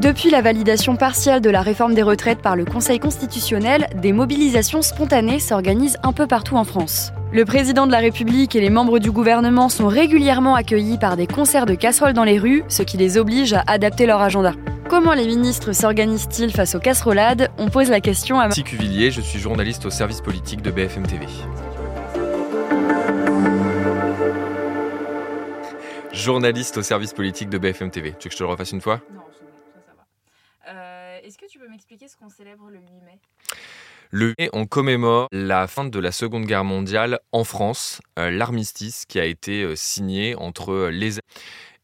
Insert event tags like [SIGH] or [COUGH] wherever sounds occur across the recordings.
Depuis la validation partielle de la réforme des retraites par le Conseil constitutionnel, des mobilisations spontanées s'organisent un peu partout en France. Le président de la République et les membres du gouvernement sont régulièrement accueillis par des concerts de casseroles dans les rues, ce qui les oblige à adapter leur agenda. Comment les ministres s'organisent-ils face aux casserolades? On pose la question à... Merci Cuvillier, je suis journaliste au service politique de BFM TV. Journaliste au service politique de BFM TV. Tu veux que je te le refasse une fois? Non, Est-ce que tu peux m'expliquer ce qu'on célèbre le 8 mai? Le 8 mai, on commémore la fin de la Seconde Guerre mondiale en France, euh, l'armistice qui a été euh, signé entre les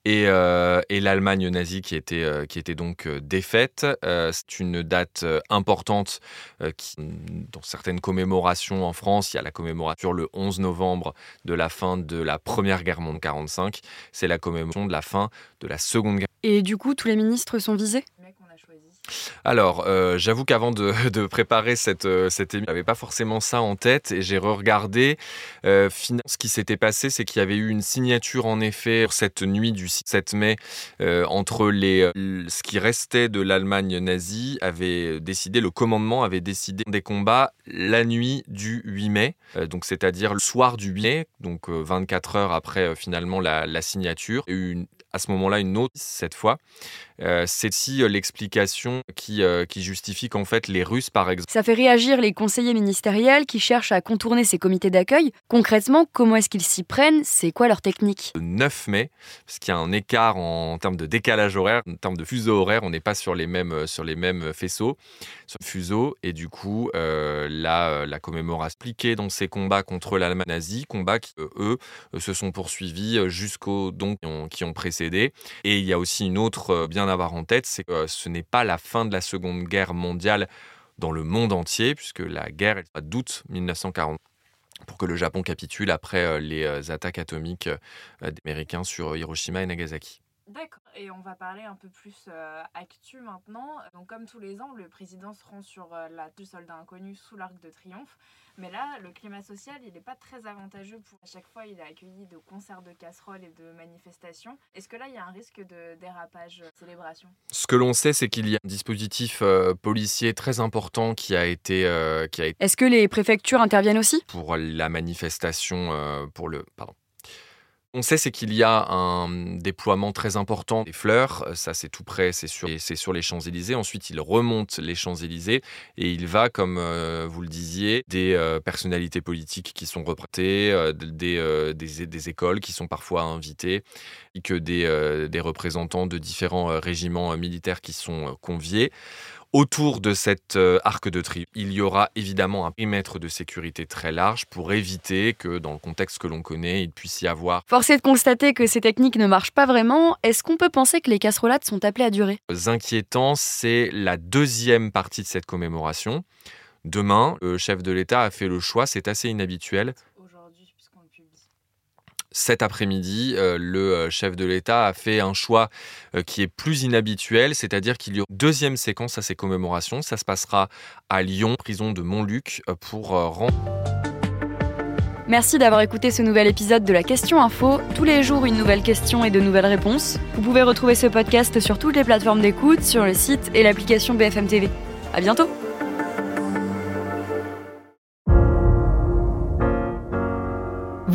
et, euh, et l'Allemagne nazie qui était, euh, qui était donc euh, défaite. Euh, c'est une date euh, importante euh, qui, dans certaines commémorations en France. Il y a la commémoration le 11 novembre de la fin de la Première Guerre mondiale 45. C'est la commémoration de la fin de la Seconde Guerre. Et du coup, tous les ministres sont visés? Alors, euh, j'avoue qu'avant de, [LAUGHS] préparer cette, euh, émission, j'avais pas forcément ça en tête et j'ai re-regardé. Euh, ce qui s'était passé, c'est qu'il y avait eu une signature en effet cette nuit du 7 mai euh, entre les, ce qui restait de l'Allemagne nazie avait décidé, le commandement avait décidé des combats la nuit du 8 mai, donc c'est-à-dire le soir du 8 mai, donc euh, 24 heures après finalement la, la signature. Il y a eu une- à ce moment-là une autre cette fois. Euh, c'est aussi euh, l'explication qui, euh, qui justifie qu'en fait les Russes, par exemple, Ça fait réagir les conseillers ministériels qui cherchent à contourner ces comités d'accueil. Concrètement, comment est-ce qu'ils s'y prennent? C'est quoi leur technique? Le 9 mai, parce qu'il y a un écart en, en termes de décalage horaire, en termes de fuseau horaire, on n'est pas sur les mêmes, euh, sur les mêmes faisceaux, sur le fuseau, et du coup, euh, la, euh, la commémoration appliquée dans ces combats contre l'Allemagne nazie, combats qui, euh, eux, euh, se sont poursuivis euh, jusqu'aux donc qui ont, qui ont précédé. Et il y a aussi une autre euh, bien à avoir en tête, c'est que euh, ce n'est pas la fin de la Seconde Guerre mondiale dans le monde entier, puisque la guerre est d'août 1940 pour que le Japon capitule après euh, les attaques atomiques Américains sur Hiroshima et Nagasaki. D'accord. Et on va parler un peu plus euh, actu maintenant. Donc, comme tous les ans, le président se rend sur euh, la du soldat inconnu sous l'arc de triomphe. Mais là, le climat social, il n'est pas très avantageux pour. À chaque fois, il est accueilli de concerts de casseroles et de manifestations. Est-ce que là, il y a un risque de dérapage euh, célébration? Ce que l'on sait, c'est qu'il y a un dispositif euh, policier très important qui a été, euh, qui a été Est-ce que les préfectures interviennent aussi? pour la manifestation, euh, pour le pardon. On sait c'est qu'il y a un déploiement très important des fleurs, euh, ça c'est tout près, c'est sur, sur les Champs-Élysées. Ensuite, il remonte les Champs-Élysées et il va, comme euh, vous le disiez, des euh, personnalités politiques qui sont représentées, des, des, écoles qui sont parfois invitées, et que des, des représentants de différents régiments militaires qui sont conviés. Autour de cet euh, arc de triomphe, il y aura évidemment un périmètre de sécurité très large pour éviter que, dans le contexte que l'on connaît, il puisse y avoir Force est de constater que ces techniques ne marchent pas vraiment. Est-ce qu'on peut penser que les casserolades sont appelées à durer? Inquiétant, c'est la deuxième partie de cette commémoration. Demain, le chef de l'État a fait le choix, c'est assez inhabituel. Cet après-midi, euh, le euh, chef de l'État a fait un choix euh, qui est plus inhabituel, c'est-à-dire qu'il y aura une deuxième séquence à ces commémorations. Ça se passera à Lyon, prison de Montluc, pour rendre Merci d'avoir écouté ce nouvel épisode de la Question Info. Tous les jours, une nouvelle question et de nouvelles réponses. Vous pouvez retrouver ce podcast sur toutes les plateformes d'écoute, sur le site et l'application BFM TV. À bientôt!